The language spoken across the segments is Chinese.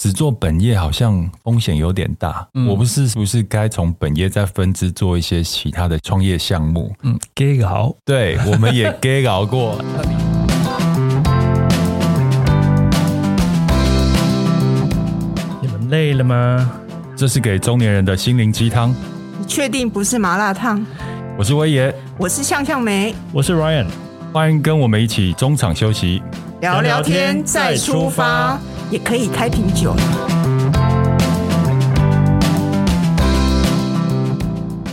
只做本业好像风险有点大。嗯、我不是不是该从本业再分支做一些其他的创业项目？嗯，给熬，对，我们也给熬过。你们累了吗？这是给中年人的心灵鸡汤。你确定不是麻辣烫？我是威爷，我是向向梅，我是 Ryan，欢迎跟我们一起中场休息，聊聊天再出发，也可以开瓶酒。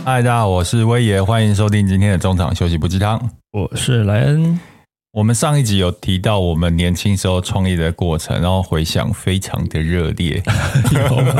嗨，大家好，我是威爷，欢迎收听今天的中场休息不鸡汤。我是莱恩。我们上一集有提到我们年轻时候创业的过程，然后回想非常的热烈。有吗？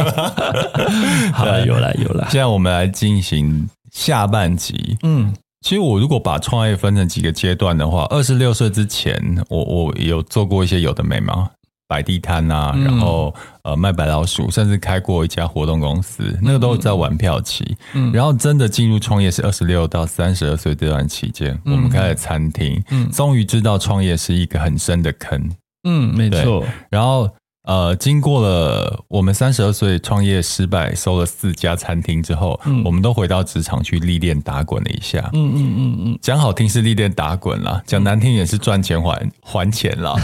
好，有了有了。现在我们来进行。下半集，嗯，其实我如果把创业分成几个阶段的话，二十六岁之前，我我有做过一些有的没嘛，摆地摊啊，嗯、然后呃卖白老鼠，甚至开过一家活动公司，那个都是在玩票期。嗯，然后真的进入创业是二十六到三十二岁这段期间，嗯、我们开了餐厅，嗯，终于知道创业是一个很深的坑，嗯，没错，然后。呃，经过了我们三十二岁创业失败，收了四家餐厅之后，嗯，我们都回到职场去历练打滚了一下。嗯嗯嗯嗯，讲好听是历练打滚啦，讲难听也是赚钱还 还钱啦。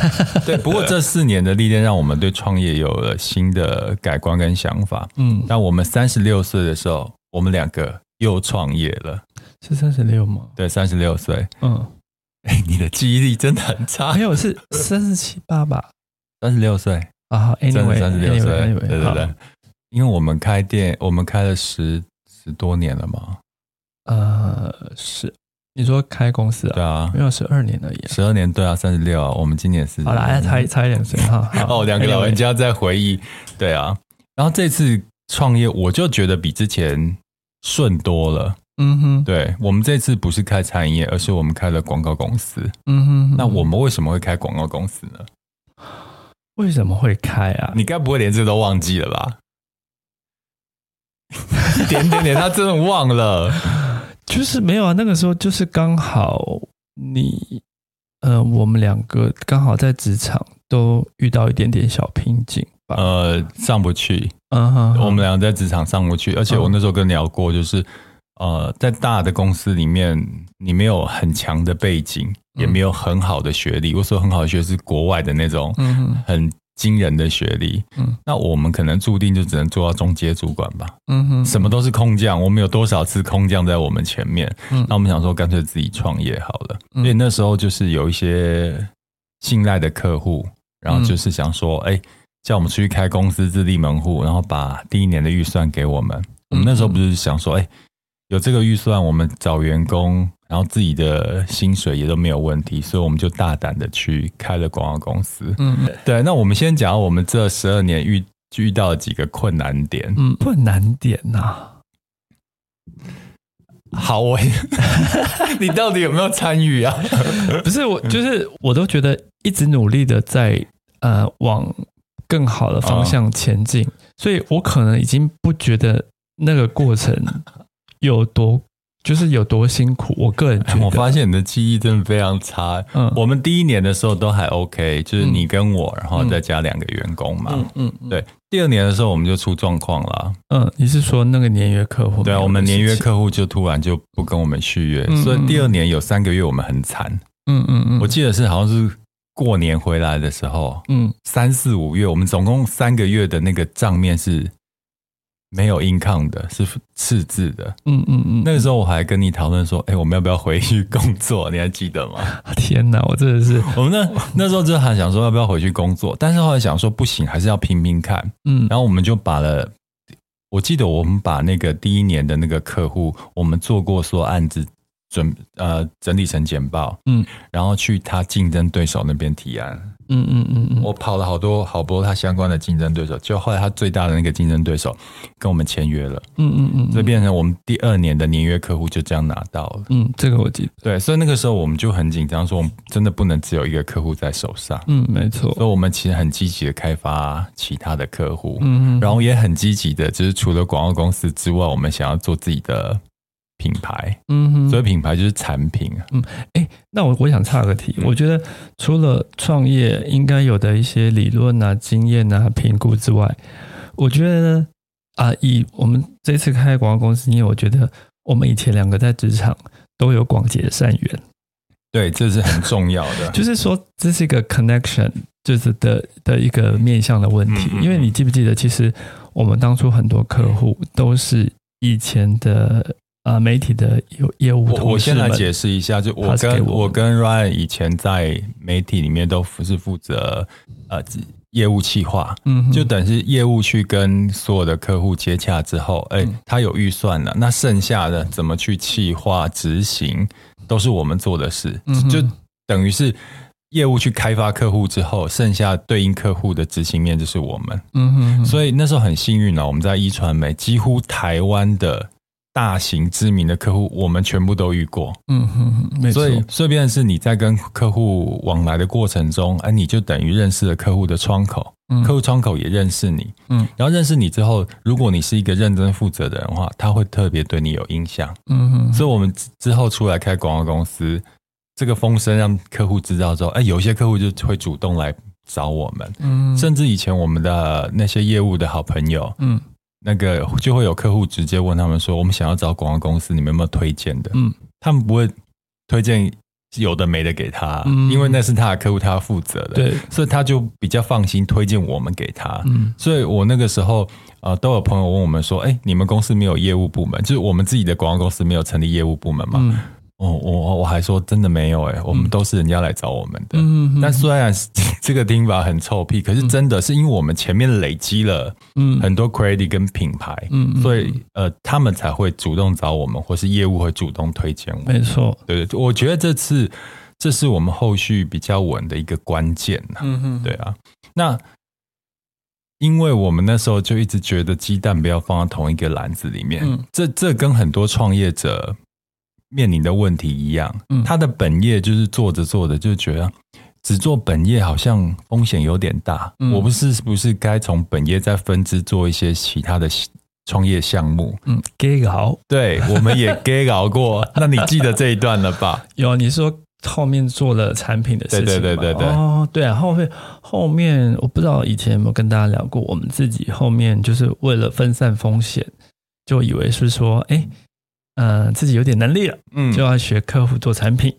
对，不过这四年的历练让我们对创业有了新的改观跟想法。嗯，那我们三十六岁的时候，我们两个又创业了。是三十六吗？对，三十六岁。嗯，哎，你的记忆力真的很差。没有，是三十七八吧？三十六岁。啊，真的三十六岁，对对对，因为我们开店，我们开了十十多年了嘛。呃，是你说开公司啊？对啊，没有十二年而已。十二年，对啊，三十六啊，我们今年是。好了，差差一点岁哈。哦，两个老人家在回忆，对啊。然后这次创业，我就觉得比之前顺多了。嗯哼，对，我们这次不是开餐饮业，而是我们开了广告公司。嗯哼，那我们为什么会开广告公司呢？为什么会开啊？你该不会连这个都忘记了吧？一 点点点，他真的忘了，就是没有啊。那个时候就是刚好你，呃，我们两个刚好在职场都遇到一点点小瓶颈吧。呃，上不去。嗯哼，我们两个在职场上不去，而且我那时候跟你聊过，就是呃，在大的公司里面，你没有很强的背景。也没有很好的学历，我说很好的学历是国外的那种，嗯很惊人的学历。嗯，那我们可能注定就只能做到中阶主管吧。嗯哼，什么都是空降，我们有多少次空降在我们前面？嗯，那我们想说，干脆自己创业好了。所以那时候就是有一些信赖的客户，然后就是想说，哎，叫我们出去开公司自立门户，然后把第一年的预算给我们。我们那时候不是想说，哎，有这个预算，我们找员工。然后自己的薪水也都没有问题，所以我们就大胆的去开了广告公司。嗯，对。那我们先讲我们这十二年遇遇到了几个困难点。嗯，困难点呐、啊。好，我 你到底有没有参与啊？不是我，就是我都觉得一直努力的在呃往更好的方向前进，哦、所以我可能已经不觉得那个过程有多。就是有多辛苦，我个人觉得。我发现你的记忆真的非常差。嗯，我们第一年的时候都还 OK，就是你跟我，然后再加两个员工嘛。嗯嗯。嗯对，第二年的时候我们就出状况了。嗯，你是说那个年约客户？对啊，我们年约客户就突然就不跟我们续约，嗯、所以第二年有三个月我们很惨。嗯嗯嗯。我记得是好像是过年回来的时候，嗯，三四五月，我们总共三个月的那个账面是。没有 income 的，是赤字的。嗯嗯嗯。那个时候我还跟你讨论说，哎，我们要不要回去工作？你还记得吗？天哪，我真的是，我们那那时候就还想说要不要回去工作，但是后来想说不行，还是要拼拼看。嗯，然后我们就把了，我记得我们把那个第一年的那个客户，我们做过说案子。准呃整理成简报，嗯，然后去他竞争对手那边提案，嗯嗯嗯嗯，我跑了好多好多他相关的竞争对手，就后来他最大的那个竞争对手跟我们签约了，嗯嗯嗯，所以变成我们第二年的年约客户就这样拿到了，嗯，这个我记得，对，所以那个时候我们就很紧张，说我们真的不能只有一个客户在手上，嗯，没错，所以我们其实很积极的开发其他的客户，嗯嗯，然后也很积极的，就是除了广告公司之外，我们想要做自己的。品牌，嗯哼，所以品牌就是产品。嗯，哎，那我我想岔个题，嗯、我觉得除了创业应该有的一些理论啊、经验啊、评估之外，我觉得呢啊，以我们这次开广告公司，因为我觉得我们以前两个在职场都有广结善缘，对，这是很重要的。就是说，这是一个 connection，就是的的一个面向的问题。嗯嗯嗯，因为你记不记得，其实我们当初很多客户都是以前的。啊，媒体的有业务，我我先来解释一下，就我跟我，我跟 Ryan 以前在媒体里面都是负责呃业务企划，嗯哼，就等于是业务去跟所有的客户接洽之后，哎、欸，他有预算了，那剩下的怎么去企划执行，都是我们做的事，嗯、就等于是业务去开发客户之后，剩下对应客户的执行面就是我们，嗯哼，所以那时候很幸运呢，我们在一传媒几乎台湾的。大型知名的客户，我们全部都遇过。嗯哼，没错。所以，顺便是你在跟客户往来的过程中，哎，你就等于认识了客户的窗口，嗯、客户窗口也认识你。嗯，然后认识你之后，如果你是一个认真负责的人的话，他会特别对你有印象。嗯哼。所以我们之后出来开广告公司，这个风声让客户知道之后，哎，有些客户就会主动来找我们。嗯，甚至以前我们的那些业务的好朋友，嗯。那个就会有客户直接问他们说：“我们想要找广告公司，你们有没有推荐的？”嗯，他们不会推荐有的没的给他，嗯，因为那是他的客户，他要负责的。对，所以他就比较放心推荐我们给他。嗯，所以我那个时候呃，都有朋友问我们说：“哎，你们公司没有业务部门？就是我们自己的广告公司没有成立业务部门嘛？”嗯我我我还说真的没有哎、欸，我们都是人家来找我们的。嗯，但虽然 这个听法很臭屁，可是真的是因为我们前面累积了嗯很多 credit 跟品牌，嗯，所以呃他们才会主动找我们，或是业务会主动推荐我们。没错，对对，我觉得这次这是我们后续比较稳的一个关键。嗯哼，对啊。那因为我们那时候就一直觉得鸡蛋不要放在同一个篮子里面，嗯，这这跟很多创业者。面临的问题一样，嗯他的本业就是做着做着就觉得只做本业好像风险有点大。我不是不是该从本业再分支做一些其他的创业项目？嗯，给熬，对，我们也 给熬过。那你记得这一段了吧？有，你说后面做了产品的事情，对对对对对。哦，对啊，后面后面我不知道以前有没有跟大家聊过，我们自己后面就是为了分散风险，就以为是说，哎。嗯、呃，自己有点能力了，嗯，就要学客户做产品。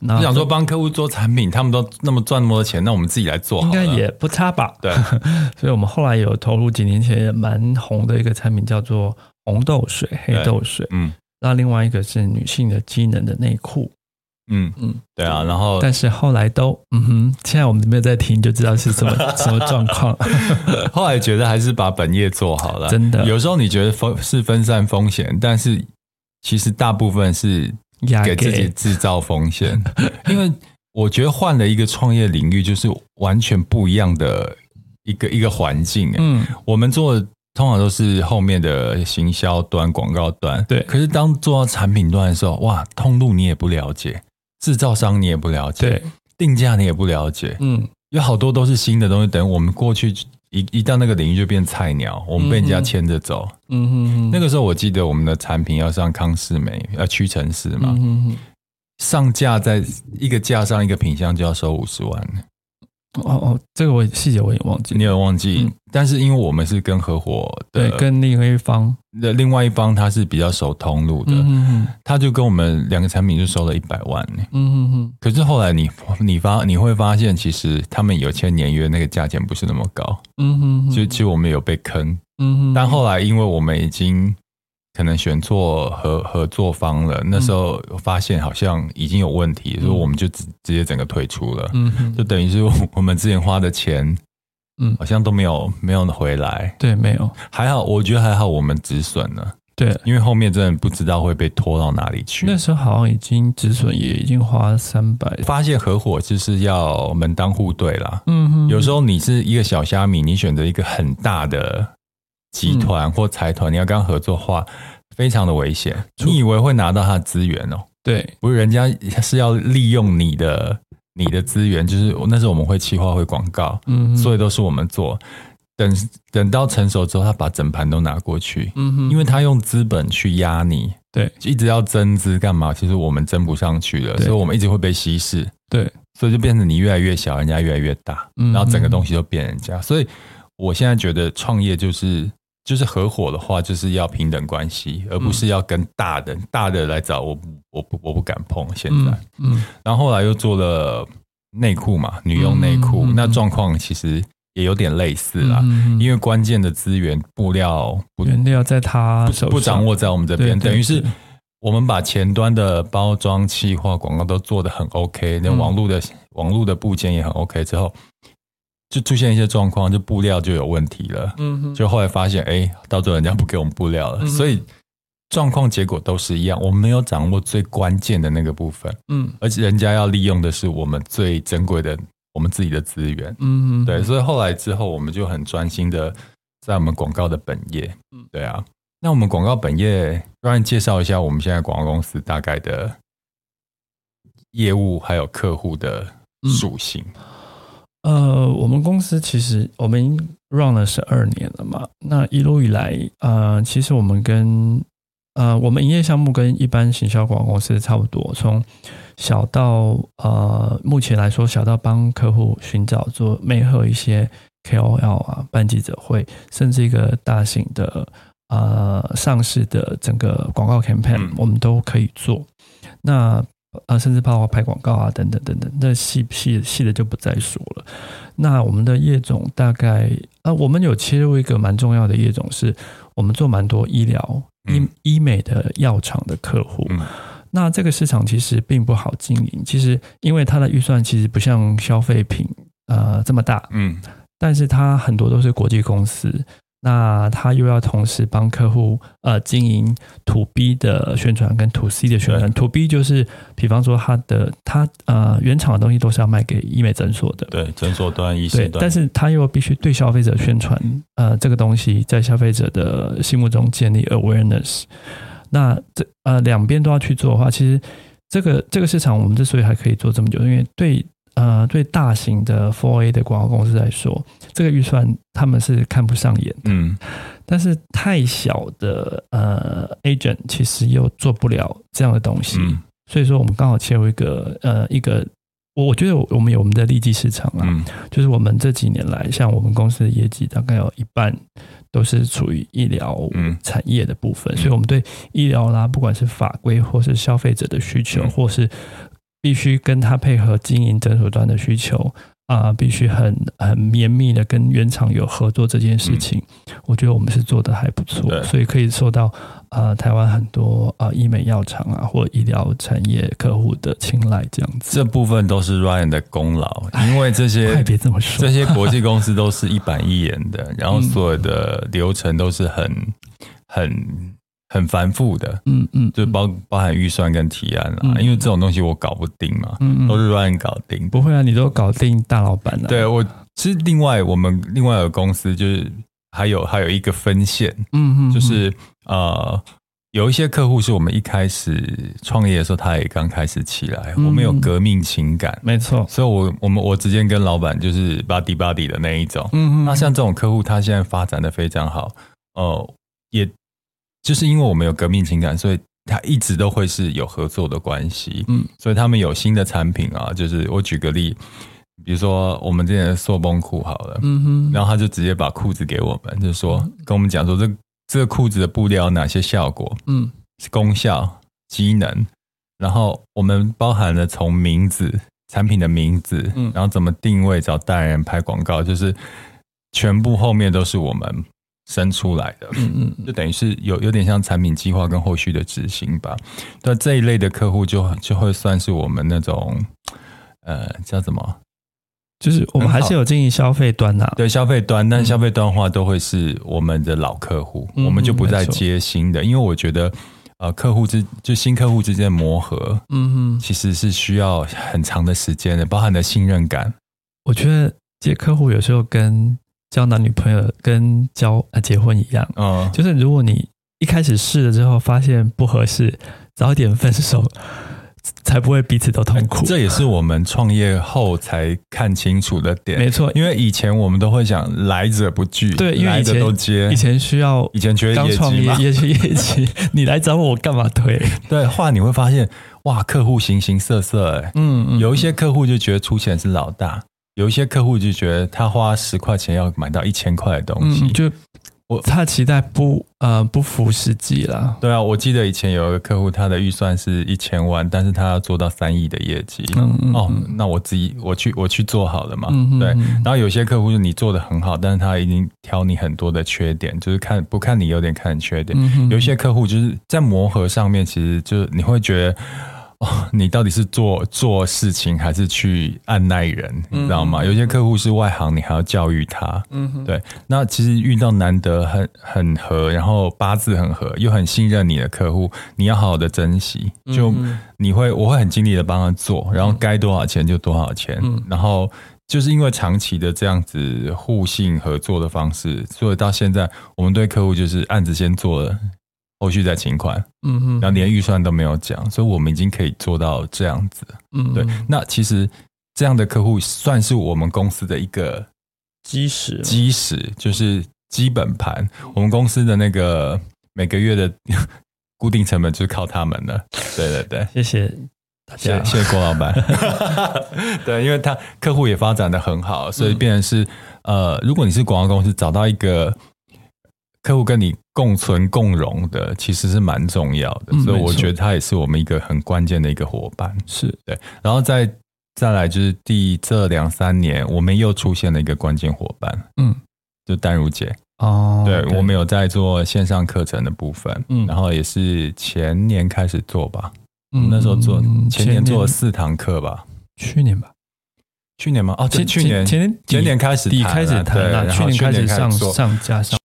然后想说帮客户做产品，他们都那么赚那么多钱，那我们自己来做，应该也不差吧？对，所以我们后来有投入几年前也蛮红的一个产品，叫做红豆水、黑豆水。嗯，那另外一个是女性的机能的内裤。嗯嗯，对啊，然后但是后来都嗯哼，现在我们没有在听，就知道是什么什么状况。后来觉得还是把本业做好了，真的。有时候你觉得分是分散风险，但是。其实大部分是给自己制造风险，因为我觉得换了一个创业领域，就是完全不一样的一个一个环境。嗯，我们做通常都是后面的行销端、广告端，对。可是当做到产品端的时候，哇，通路你也不了解，制造商你也不了解，对，定价你也不了解，嗯，有好多都是新的东西，等我们过去。一一到那个领域就变菜鸟，我们被人家牵着走。嗯哼哼，那个时候我记得我们的产品要上康世美，要屈臣氏嘛。嗯哼哼，上架在一个架上一个品相就要收五十万。哦哦，这个我细节我也忘记，你有忘记？嗯、但是因为我们是跟合伙的，对，跟另外一方的另外一方，他是比较守通路的，嗯、哼哼他就跟我们两个产品就收了一百万。嗯嗯嗯。可是后来你你发你会发现，其实他们有签年约，那个价钱不是那么高。嗯哼哼。就其实我们有被坑。嗯哼。但后来因为我们已经。可能选错合合作方了，那时候发现好像已经有问题，嗯、所以我们就直直接整个退出了。嗯哼，就等于是我们之前花的钱，嗯，好像都没有没有回来。对，没有，还好，我觉得还好，我们止损了。对，因为后面真的不知道会被拖到哪里去。那时候好像已经止损，也已经花三百。发现合伙就是要门当户对啦。嗯哼，有时候你是一个小虾米，你选择一个很大的。集团或财团，你要跟他合作的话，非常的危险。你以为会拿到他的资源哦？对，不是，人家是要利用你的你的资源，就是那时候我们会企划会广告，嗯，所以都是我们做。等等到成熟之后，他把整盘都拿过去，嗯哼，因为他用资本去压你，对，一直要增资干嘛？其实我们增不上去了，所以我们一直会被稀释，对，所以就变成你越来越小，人家越来越大，然后整个东西都变人家。所以我现在觉得创业就是就是合伙的话，就是要平等关系，而不是要跟大的大的来找我，我不我不敢碰。现在，嗯，然后后来又做了内裤嘛，女用内裤，那状况其实。也有点类似啦，嗯、因为关键的资源布料不原料在他手上，不掌握在我们这边，等于是我们把前端的包装、企划、广告都做得很 OK，那网络的、嗯、网络的部件也很 OK 之后，就出现一些状况，就布料就有问题了。嗯哼，就后来发现，哎，到最后人家不给我们布料了，嗯、所以状况结果都是一样，我们没有掌握最关键的那个部分。嗯，而且人家要利用的是我们最珍贵的。我们自己的资源，嗯，对，所以后来之后，我们就很专心的在我们广告的本业，嗯，对啊。那我们广告本业，让你介绍一下我们现在广告公司大概的业务还有客户的属性。呃，我们公司其实我们 run 了十二年了嘛，那一路以来，呃，其实我们跟呃，我们营业项目跟一般行销广告公司差不多，从小到呃，目前来说，小到帮客户寻找做媒合一些 KOL 啊，办记者会，甚至一个大型的呃上市的整个广告 campaign，我们都可以做。那呃，甚至包括拍广告啊，等等等等，那细细细的就不再说了。那我们的业种大概啊，我们有切入一个蛮重要的业种，是我们做蛮多医疗。医医美的药厂的客户，嗯、那这个市场其实并不好经营。其实，因为它的预算其实不像消费品呃这么大，嗯，但是它很多都是国际公司。那他又要同时帮客户呃经营 To B 的宣传跟 To C 的宣传。对 To B 就是，比方说他的他呃原厂的东西都是要卖给医美诊所的，对诊所端、医生端，但是他又必须对消费者宣传呃这个东西在消费者的心目中建立 awareness。那这呃两边都要去做的话，其实这个这个市场我们之所以还可以做这么久，因为对。呃，对大型的 Four A 的广告公司来说，这个预算他们是看不上眼的。嗯，但是太小的呃 agent 其实又做不了这样的东西。嗯，所以说我们刚好切入一个呃一个，我我觉得我们有我们的利基市场啊，嗯，就是我们这几年来，像我们公司的业绩大概有一半都是处于医疗产业的部分，嗯，所以我们对医疗啦，不管是法规或是消费者的需求，嗯，或是必须跟他配合经营诊所端的需求啊、呃，必须很很绵密的跟原厂有合作这件事情，嗯、我觉得我们是做的还不错，所以可以受到啊、呃、台湾很多啊、呃、医美药厂啊或医疗产业客户的青睐，这样子。这部分都是 Ryan 的功劳，因为这些快别这么说，这些国际公司都是一板一眼的，然后所有的流程都是很很。很繁复的，嗯嗯，嗯。就包包含预算跟提案啦，嗯、因为这种东西我搞不定嘛，嗯，嗯都是乱搞定。不会啊，你都搞定大老板了。对我，其实另外我们另外有个公司就是还有还有一个分线，嗯嗯，就是呃有一些客户是我们一开始创业的时候他也刚开始起来，嗯、我们有革命情感，没错，所以我我们我直接跟老板就是 buddy buddy 的那一种，嗯嗯，那像这种客户他现在发展的非常好，哦、呃，也。就是因为我们有革命情感，所以他一直都会是有合作的关系。嗯，所以他们有新的产品啊，就是我举个例，比如说我们之前的塑崩裤好了，嗯哼，然后他就直接把裤子给我们，就是说跟我们讲说这这个裤子的布料有哪些效果，嗯，功效、机能，然后我们包含了从名字、产品的名字，嗯，然后怎么定位、找代言人拍广告，就是全部后面都是我们。生出来的，嗯嗯，就等于是有有点像产品计划跟后续的执行吧。那这一类的客户就就会算是我们那种，呃，叫什么？就是我们还是有经营消费端的、啊，对消费端，但消费端的话都会是我们的老客户，嗯、我们就不再接新的，嗯、因为我觉得，呃，客户之就新客户之间的磨合，嗯哼，其实是需要很长的时间的，包含的信任感。我觉得接客户有时候跟交男女朋友跟交啊结婚一样，嗯，就是如果你一开始试了之后发现不合适，早点分手，才不会彼此都痛苦。这也是我们创业后才看清楚的点。没错，因为以前我们都会想来者不拒，对，因为以前。以前需要，以前觉得刚创业业绩业绩，你来找我，我干嘛推？对，后来你会发现，哇，客户形形色色，哎，嗯嗯，有一些客户就觉得出钱是老大，有一些客户就觉得他花十块钱要买到一千块的东西，嗯、就。我他期待不呃不符实际啦。对啊，我记得以前有一个客户，他的预算是一千万，但是他要做到三亿的业绩。嗯嗯。哦，那我自己我去我去做好了嘛。嗯嗯。对。然后有些客户是你做的很好，但是他已经挑你很多的缺点，就是看不看你有点看缺点。嗯嗯。有一些客户就是在磨合上面，其实就是你会觉得。哦，你到底是做做事情还是去按耐人？你知道吗？嗯、有些客户是外行，你还要教育他。嗯哼，对。那其实遇到难得很很合，然后八字很合，又很信任你的客户，你要好好的珍惜。就你会，我会很尽力的帮他做，然后该多少钱就多少钱。嗯，然后就是因为长期的这样子互信合作的方式，所以到现在我们对客户就是案子先做了。后续再请款，嗯哼，然后连预算都没有讲，所以我们已经可以做到这样子，嗯，对。那其实这样的客户算是我们公司的一个基石，基石就是基本盘。我们公司的那个每个月的 固定成本就是靠他们的，对对对。谢谢大家，谢谢郭老板。对，因为他客户也发展的很好，所以变成是呃，如果你是广告公司，找到一个。客户跟你共存共荣的，其实是蛮重要的，嗯、所以我觉得他也是我们一个很关键的一个伙伴。是。对，然后再再来就是第这两三年，我们又出现了一个关键伙伴，嗯，就丹如姐。哦，对，对我们有在做线上课程的部分，嗯，然后也是前年开始做吧，嗯，那时候做前年做了四堂课吧，去年吧，去年吗？哦，前去年。前年前年开始底开始谈了，去年开始上上加上。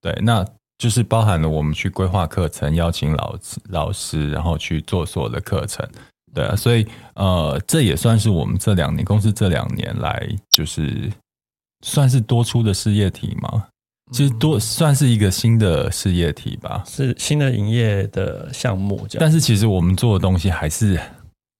对，那就是包含了我们去规划课程，邀请老师老师，然后去做所有的课程。对啊，所以呃，这也算是我们这两年公司这两年来就是算是多出的事业体嘛。其实多算是一个新的事业体吧，是新的营业的项目。但是其实我们做的东西还是。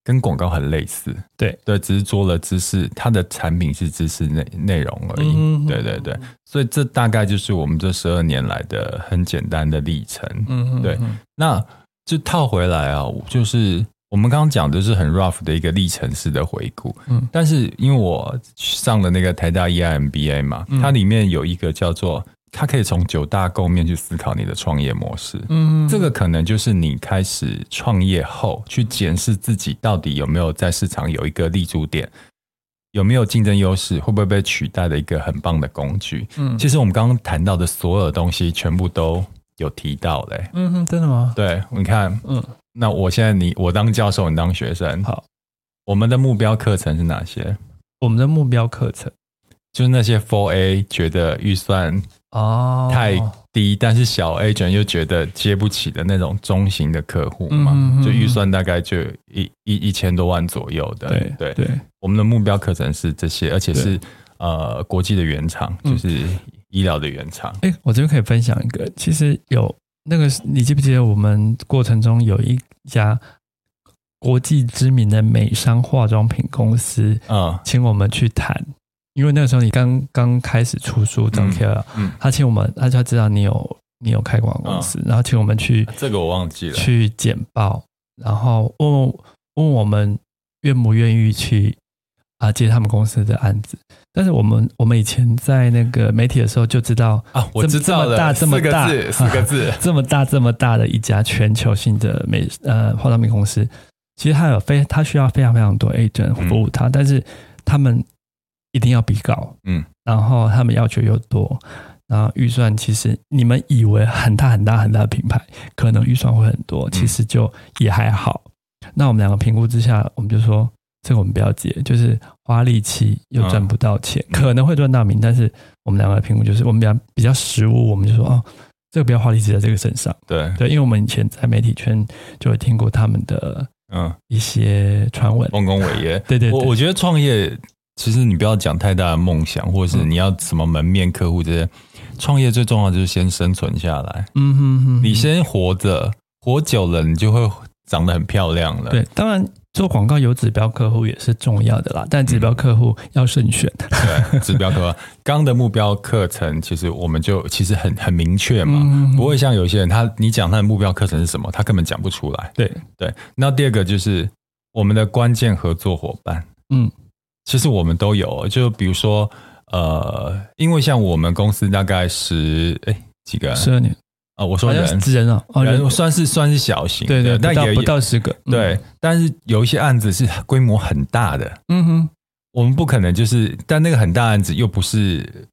跟广告很类似，对对，只是做了知识，它的产品是知识内内容而已。嗯、对对对，所以这大概就是我们这十二年来的很简单的历程。嗯对，那就套回来啊，就是我们刚刚讲的是很 rough 的一个历程式的回顾。嗯，但是因为我上了那个台大 EIMBA 嘛，嗯、它里面有一个叫做。它可以从九大构面去思考你的创业模式，嗯，这个可能就是你开始创业后去检视自己到底有没有在市场有一个立足点，有没有竞争优势，会不会被取代的一个很棒的工具。嗯，其实我们刚刚谈到的所有东西，全部都有提到嘞。嗯哼，真的吗？对，你看，嗯，那我现在你我当教授，你当学生，好，我们的目标课程是哪些？我们的目标课程就是那些 Four A 觉得预算。哦，太低，但是小 agent 又觉得接不起的那种中型的客户嘛，就预算大概就一一一千多万左右的。对对对，我们的目标课程是这些，而且是呃国际的原厂，就是医疗的原厂。哎、我这边可以分享一个，其实有那个，你记不记得我们过程中有一家国际知名的美商化妆品公司啊，请我们去谈。因为那个时候你刚刚开始出书，张 K 了，他请我们，他就知道你有你有开广告公司，嗯、然后请我们去，这个我忘记了，去简报，然后问问我们愿不愿意去啊接他们公司的案子。但是我们我们以前在那个媒体的时候就知道啊，我知道了，这么大这么大四个字，这么大 这么大的一家全球性的美呃化妆品公司，其实它有非它需要非常非常多 agent 服务它，嗯、但是他们。一定要比高，嗯，然后他们要求又多，然后预算其实你们以为很大很大很大的品牌，可能预算会很多，其实就也还好。嗯、那我们两个评估之下，我们就说这个我们不要接，就是花力气又赚不到钱，嗯、可能会赚到名，但是我们两个的评估就是我们比较比较实务，我们就说哦，这个不要花力气在这个身上。对。对，因为我们以前在媒体圈就会听过他们的嗯。一些传闻，丰功伟业。对，对对，我我觉得创业。其实你不要讲太大的梦想，或者是你要什么门面客户这些，创业最重要就是先生存下来。嗯哼哼，你先活着，活久了你就会长得很漂亮了。对，当然做广告有指标客户也是重要的啦，但指标客户要慎选。嗯、对，指标客户 刚的目标课程，其实我们就其实很很明确嘛，嗯、不会像有些人他你讲他的目标课程是什么，他根本讲不出来。对对。那第二个就是我们的关键合作伙伴，嗯，其实我们都有，就比如说呃，因为像我们公司大概十哎几个？十二年。啊，我说人。人啊，人算是算是小型，对对，但也不到十个，对。但是有一些案子是规模很大的，嗯哼，我们不可能就是，但那个很大案子又不是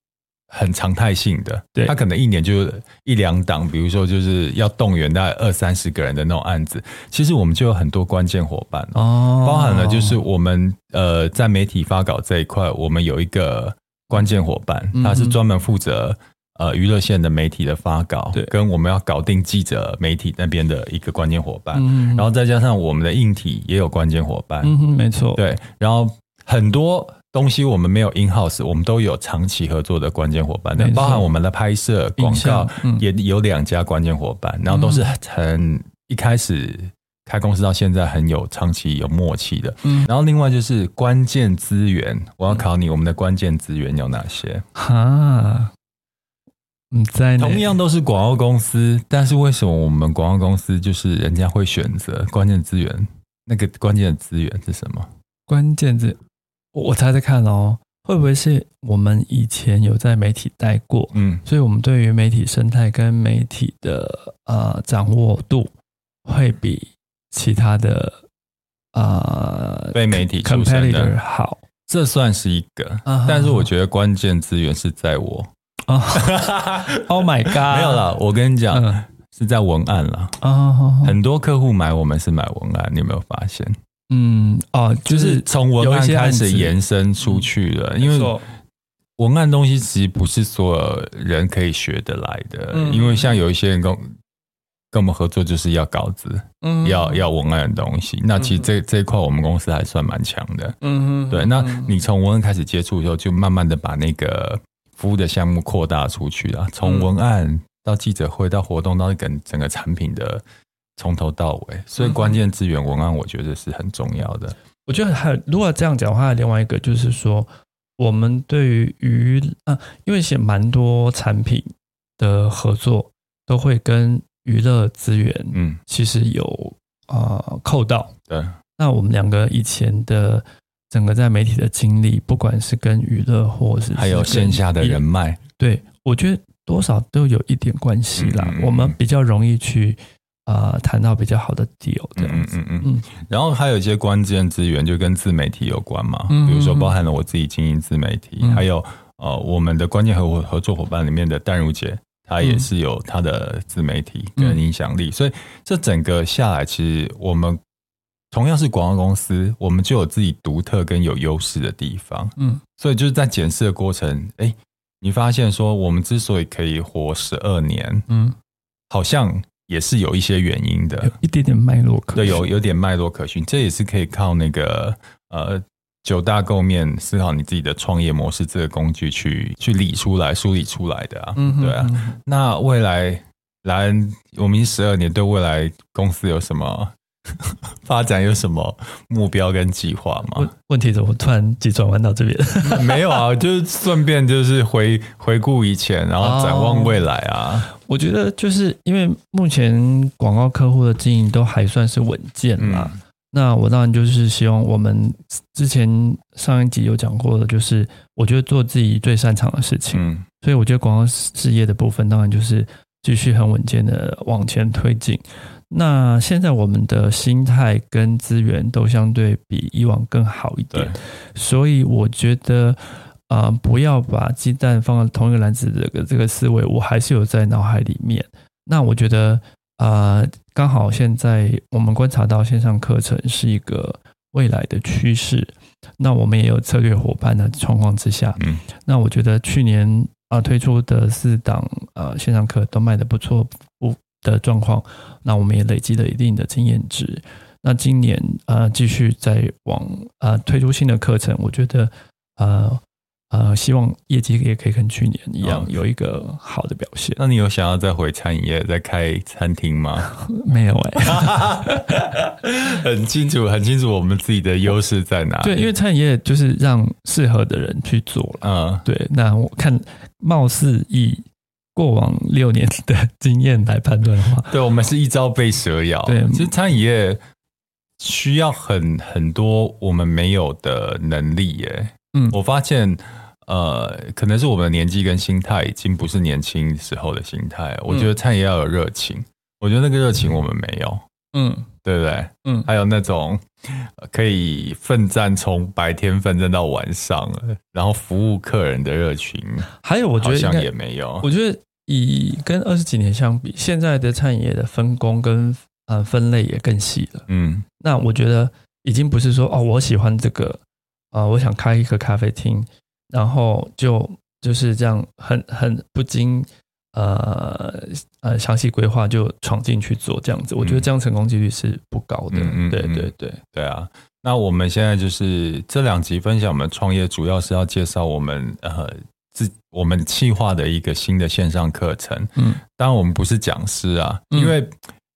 很常态性的，对，他可能一年就一两档，比如说就是要动员大概二三十个人的那种案子，其实我们就有很多关键伙伴哦，包含了就是我们呃在媒体发稿这一块，我们有一个关键伙伴，他是专门负责。呃，娱乐线的媒体的发稿，对，跟我们要搞定记者媒体那边的一个关键伙伴，嗯，然后再加上我们的硬体也有关键伙伴，嗯哼，没错，对，然后很多东西我们没有 in house，我们都有长期合作的关键伙伴，那包含我们的拍摄广告也有两家关键伙伴，然后都是很一开始开公司到现在很有长期有默契的，嗯，然后另外就是关键资源，我要考你，我们的关键资源有哪些？哈。嗯，在同样都是广告公司，但是为什么我们广告公司就是人家会选择关键资源？那个关键的资源是什么？关键字，我猜猜看哦，会不会是我们以前有在媒体待过？嗯，所以我们对于媒体生态跟媒体的呃掌握度会比其他的呃被媒体出身的 competitor 好，这算是一个。啊、但是我觉得关键资源是在我。啊！Oh my god！没有了，我跟你讲，嗯、是在文案了啊。很多客户买我们是买文案，你有没有发现？嗯，哦，就是从文案开始延伸出去了。嗯、因为文案东西其实不是所有人可以学得来的。嗯、因为像有一些人跟跟我们合作，就是要稿子，嗯，要要文案的东西。那其实这这一块我们公司还算蛮强的。嗯对。那你从文案开始接触的时候，就慢慢的把那个。服务的项目扩大出去了，从文案到记者会到活动到整整个产品的从头到尾，所以关键资源文案我觉得是很重要的。我觉得还如果这样讲的话，另外一个就是说，我们对于娱啊，因为写蛮多产品的合作都会跟娱乐资源，嗯，其实有啊扣到。对，那我们两个以前的。整个在媒体的经历，不管是跟娱乐，或是还有线下的人脉，对，我觉得多少都有一点关系啦。嗯、我们比较容易去啊、呃、谈到比较好的 deal 这样子。嗯嗯嗯。然后还有一些关键资源就跟自媒体有关嘛，嗯、比如说包含了我自己经营自媒体，嗯、还有呃我们的关键合合作伙伴里面的淡如姐，她也是有她的自媒体跟影响力，嗯、所以这整个下来，其实我们。同样是广告公司，我们就有自己独特跟有优势的地方。嗯，所以就是在检视的过程，哎，你发现说我们之所以可以活十二年，嗯，好像也是有一些原因的，有一点点脉络可对，有有点脉络可循。这也是可以靠那个呃九大构面思考你自己的创业模式这个工具去去理出来、梳理出来的啊。嗯哼，对啊。那未来来我们十二年，对未来公司有什么？发展有什么目标跟计划吗？问题怎么突然急转弯到这边？没有啊，就是顺便就是回回顾以前，然后展望未来啊。哦，我觉得就是因为目前广告客户的经营都还算是稳健嘛。嗯，那我当然就是希望我们之前上一集有讲过的，就是我觉得做自己最擅长的事情。嗯，所以我觉得广告事业的部分，当然就是继续很稳健的往前推进。那现在我们的心态跟资源都相对比以往更好一点，所以我觉得，呃，不要把鸡蛋放在同一个篮子，这个这个思维，我还是有在脑海里面。那我觉得，呃，刚好现在我们观察到线上课程是一个未来的趋势，那我们也有策略伙伴的状况之下，嗯，那我觉得去年啊、呃、推出的四档呃线上课都卖的不错，不。的状况，那我们也累积了一定的经验值。那今年呃，继续在往呃推出新的课程，我觉得呃呃，希望业绩也可以跟去年一样有一个好的表现。那你有想要再回餐饮业再开餐厅吗？没有哎、欸，很清楚，很清楚我们自己的优势在哪里。对，因为餐饮业就是让适合的人去做了。嗯，对。那我看，貌似以过往六年的经验来判断的话，对，我们是一朝被蛇咬。对，其实餐饮业需要很很多我们没有的能力耶。嗯，我发现，呃，可能是我们的年纪跟心态已经不是年轻时候的心态。嗯、我觉得餐饮要有热情，我觉得那个热情我们没有，嗯，对不对？嗯，还有那种可以奋战从白天奋战到晚上，然后服务客人的热情，还有我觉得好像也没有。我觉得以跟二十几年相比，现在的餐饮业的分工跟呃分类也更细了。嗯，那我觉得已经不是说哦，我喜欢这个。啊、呃，我想开一个咖啡厅，然后就就是这样很很不经呃呃详细规划就闯进去做这样子，我觉得这样成功几率是不高的。嗯，对对对对啊。那我们现在就是这两集分享我们创业，主要是要介绍我们呃自我们企划的一个新的线上课程。嗯，当然我们不是讲师啊，因为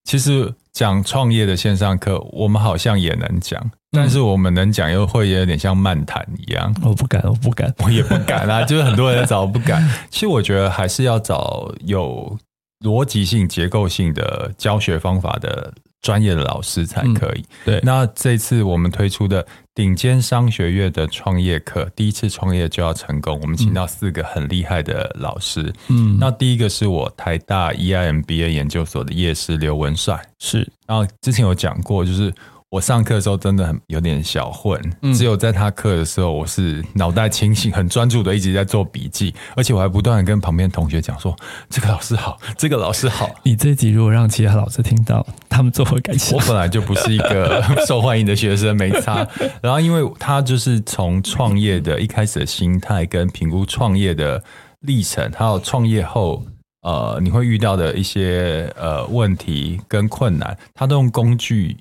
其实讲创业的线上课，我们好像也能讲。但是我们能讲又会有点像漫谈一样，我不敢，我不敢，我也不敢啊！就是很多人找，我不敢。其实我觉得还是要找有逻辑性、结构性的教学方法的专业的老师才可以。嗯、对，那这次我们推出的顶尖商学院的创业课，第一次创业就要成功。我们请到四个很厉害的老师。嗯，那第一个是我台大 EIMBA 研究所的叶师刘文帅，是。然后之前有讲过，就是。我上课的时候真的很有点小混，只有在他课的时候，我是脑袋清醒、很专注的，一直在做笔记，而且我还不断的跟旁边同学讲说：“这个老师好，这个老师好。”你这集如果让其他老师听到，他们作何感想？我本来就不是一个 受欢迎的学生，没差。然后，因为他就是从创业的一开始的心态，跟评估创业的历程，还有创业后呃你会遇到的一些呃问题跟困难，他都用工具。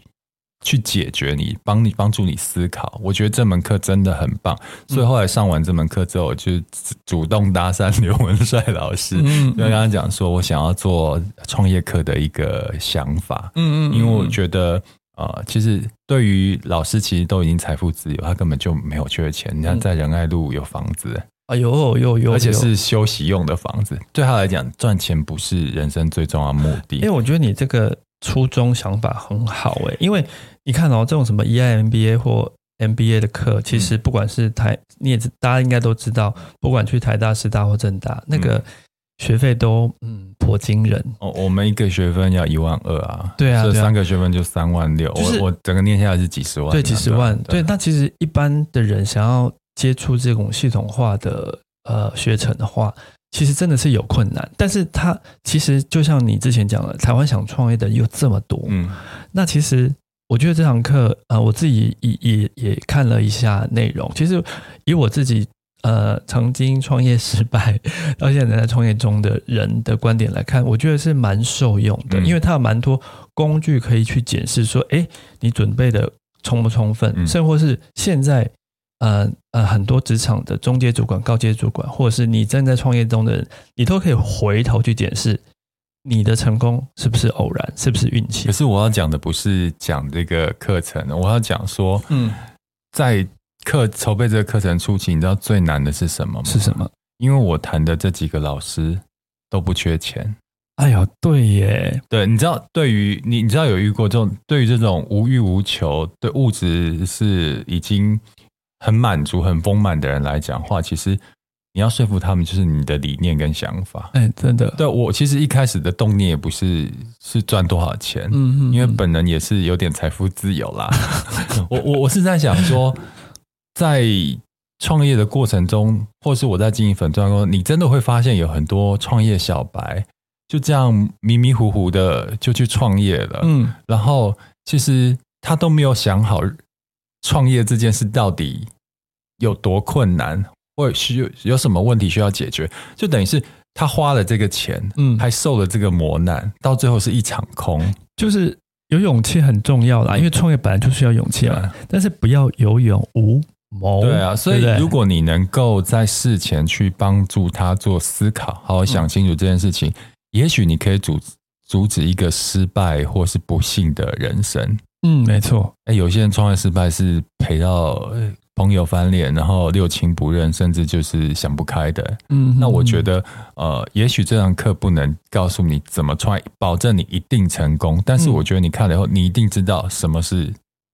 去解决你，帮你帮助你思考。我觉得这门课真的很棒，所以后来上完这门课之后，我就主动搭讪刘文帅老师，嗯，就跟他讲说我想要做创业课的一个想法，嗯嗯，因为我觉得呃，其实对于老师，其实都已经财富自由，他根本就没有缺钱。你看在仁爱路有房子，哎呦有有，而且是休息用的房子。对他来讲，赚钱不是人生最重要的目的。因为我觉得你这个。初衷想法很好哎，因为你看哦，这种什么 EIMBA 或 MBA 的课，其实不管是台，你也大家应该都知道，不管去台大、师大或政大，那个学费都嗯颇惊人。哦。我们一个学分要一万二啊，对啊，这三个学分就三万六，我我整个念下来是几十万，对，几十万，对。那其实一般的人想要接触这种系统化的呃学程的话。其实真的是有困难，但是他其实就像你之前讲的，台湾想创业的又这么多，嗯，那其实我觉得这堂课，呃，我自己也也也看了一下内容，其实以我自己呃曾经创业失败到现在在创业中的人的观点来看，我觉得是蛮受用的，嗯，因为它有蛮多工具可以去检视说，哎，你准备的充不充分，嗯，甚或是现在。呃呃，很多职场的中阶主管、高阶主管，或者是你正在创业中的人，你都可以回头去检视你的成功是不是偶然，是不是运气。可是我要讲的不是讲这个课程，我要讲说，嗯，在课筹备这个课程初期，你知道最难的是什么吗？是什么？因为我谈的这几个老师都不缺钱。哎呦，对耶，对，你知道，对于你，你知道有遇过这种对于这种无欲无求、对物质是已经。很满足、很丰满的人来讲话，其实你要说服他们，就是你的理念跟想法。哎，真的，对我其实一开始的动念也不是是赚多少钱，嗯嗯，嗯，因为本人也是有点财富自由啦。我我我是在想说，在创业的过程中，或是我在经营粉钻中，你真的会发现有很多创业小白就这样迷迷糊糊的就去创业了，嗯，然后其实他都没有想好。创业这件事到底有多困难，或需有有什么问题需要解决？就等于是他花了这个钱，嗯，还受了这个磨难，到最后是一场空。就是有勇气很重要啦，因为创业本来就需要勇气嘛。但是不要有勇无谋。对啊，所以如果你能够在事前去帮助他做思考，好好想清楚这件事情，嗯、也许你可以阻阻止一个失败或是不幸的人生。嗯，没错。哎，有些人创业失败是赔到朋友翻脸，然后六亲不认，甚至就是想不开的。嗯，那我觉得，呃，也许这堂课不能告诉你怎么创业，保证你一定成功。但是我觉得你看了以后，你一定知道什么是。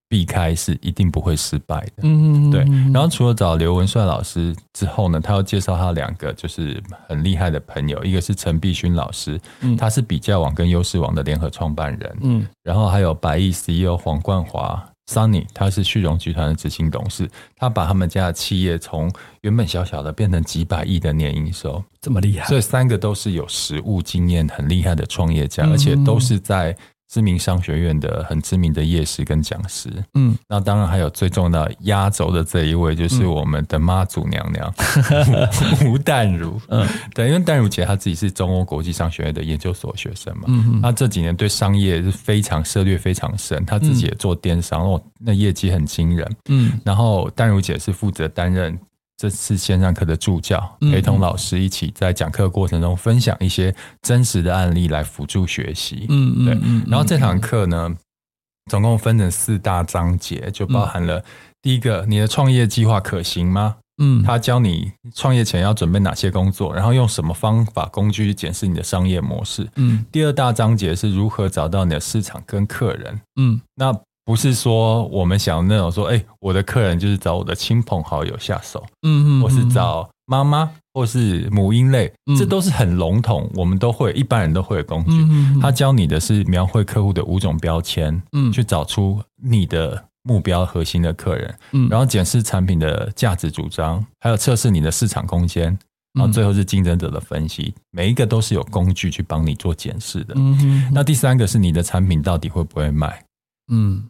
避开是一定不会失败的，嗯，对。然后除了找刘文帅老师之后呢，他要介绍他两个就是很厉害的朋友，一个是陈碧勋老师，嗯，他是比较网跟优势网的联合创办人，嗯，然后还有百亿 CEO 黄冠华 Sunny，他是旭荣集团的执行董事，他把他们家的企业从原本小小的变成几百亿的年营收，这么厉害，所以三个都是有实务经验很厉害的创业家，而且都是在。知名商学院的很知名的业师跟讲师，嗯，那当然还有最重要的压轴的这一位，就是我们的妈祖娘娘、嗯、吴淡如，嗯，对，因为淡如姐她自己是中欧国际商学院的研究所学生嘛，嗯，她这几年对商业是非常涉猎非常深，她自己也做电商，哦，那业绩很惊人，嗯，然后淡如姐是负责担任。这次线上课的助教，陪同老师一起在讲课过程中分享一些真实的案例来辅助学习。嗯，对。然后这堂课呢，总共分成四大章节，就包含了第一个，你的创业计划可行吗？嗯，他教你创业前要准备哪些工作，然后用什么方法工具去检视你的商业模式。嗯，第二大章节是如何找到你的市场跟客人。嗯，那。不是说我们想那种说，哎，我的客人就是找我的亲朋好友下手，嗯嗯，或是找妈妈，或是母婴类，这都是很笼统，我们都会，一般人都会的工具。他教你的是描绘客户的五种标签，嗯，去找出你的目标核心的客人，嗯，然后检视产品的价值主张，还有测试你的市场空间，然后最后是竞争者的分析，每一个都是有工具去帮你做检视的。嗯，那第三个是你的产品到底会不会卖？嗯。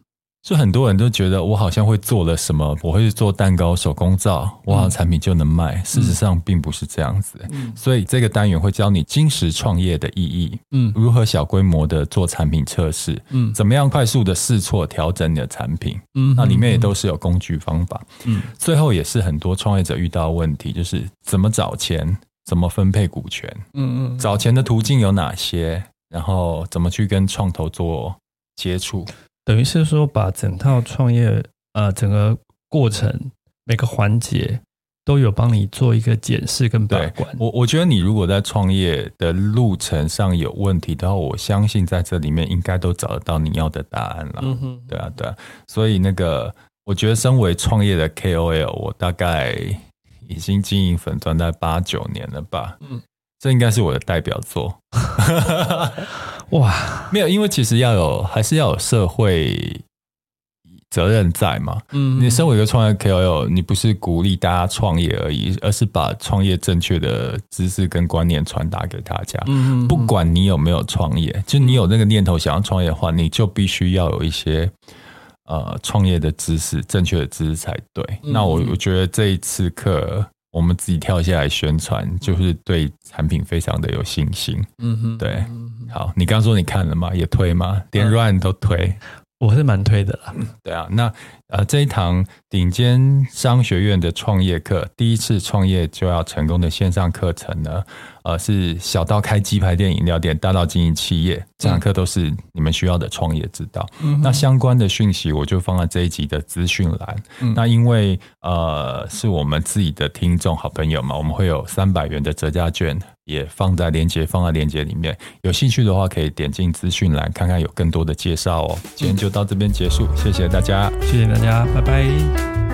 就很多人都觉得我好像会做了什么，我会做蛋糕、手工皂，我好像产品就能卖。嗯、事实上并不是这样子，嗯、所以这个单元会教你金石创业的意义，嗯，如何小规模的做产品测试，嗯，怎么样快速的试错调整你的产品，嗯，那里面也都是有工具方法，嗯，最后也是很多创业者遇到的问题，就是怎么找钱，怎么分配股权，嗯嗯，找钱的途径有哪些，然后怎么去跟创投做接触。等于是说，把整套创业呃整个过程每个环节都有帮你做一个检视跟把关。我我觉得你如果在创业的路程上有问题的话，我相信在这里面应该都找得到你要的答案了。嗯哼，对啊，对啊。所以那个，我觉得身为创业的 KOL，我大概已经经营粉钻在八九年了吧。嗯。这应该是我的代表作，哇！没有，因为其实要有，还是要有社会责任在嘛。嗯，你身为一个创业 KOL，你不是鼓励大家创业而已，而是把创业正确的知识跟观念传达给大家。嗯，不管你有没有创业，就你有那个念头想要创业的话，你就必须要有一些呃创业的知识，正确的知识才对。那我我觉得这一次课。我们自己跳下来宣传，就是对产品非常的有信心。嗯哼，对。好，你刚刚说你看了吗？也推吗？连 Ryan 都推，我是蛮推的啦。对啊，那呃，这一堂顶尖商学院的创业课，第一次创业就要成功的线上课程呢。呃，是小到开鸡排店、饮料店，大到经营企业，这堂课都是你们需要的创业之道。嗯、那相关的讯息我就放在这一集的资讯栏。嗯、那因为呃是我们自己的听众好朋友嘛，我们会有三百元的折价券，也放在链接放在链接里面。有兴趣的话，可以点进资讯栏看看有更多的介绍哦。今天就到这边结束，谢谢大家，谢谢大家，拜拜。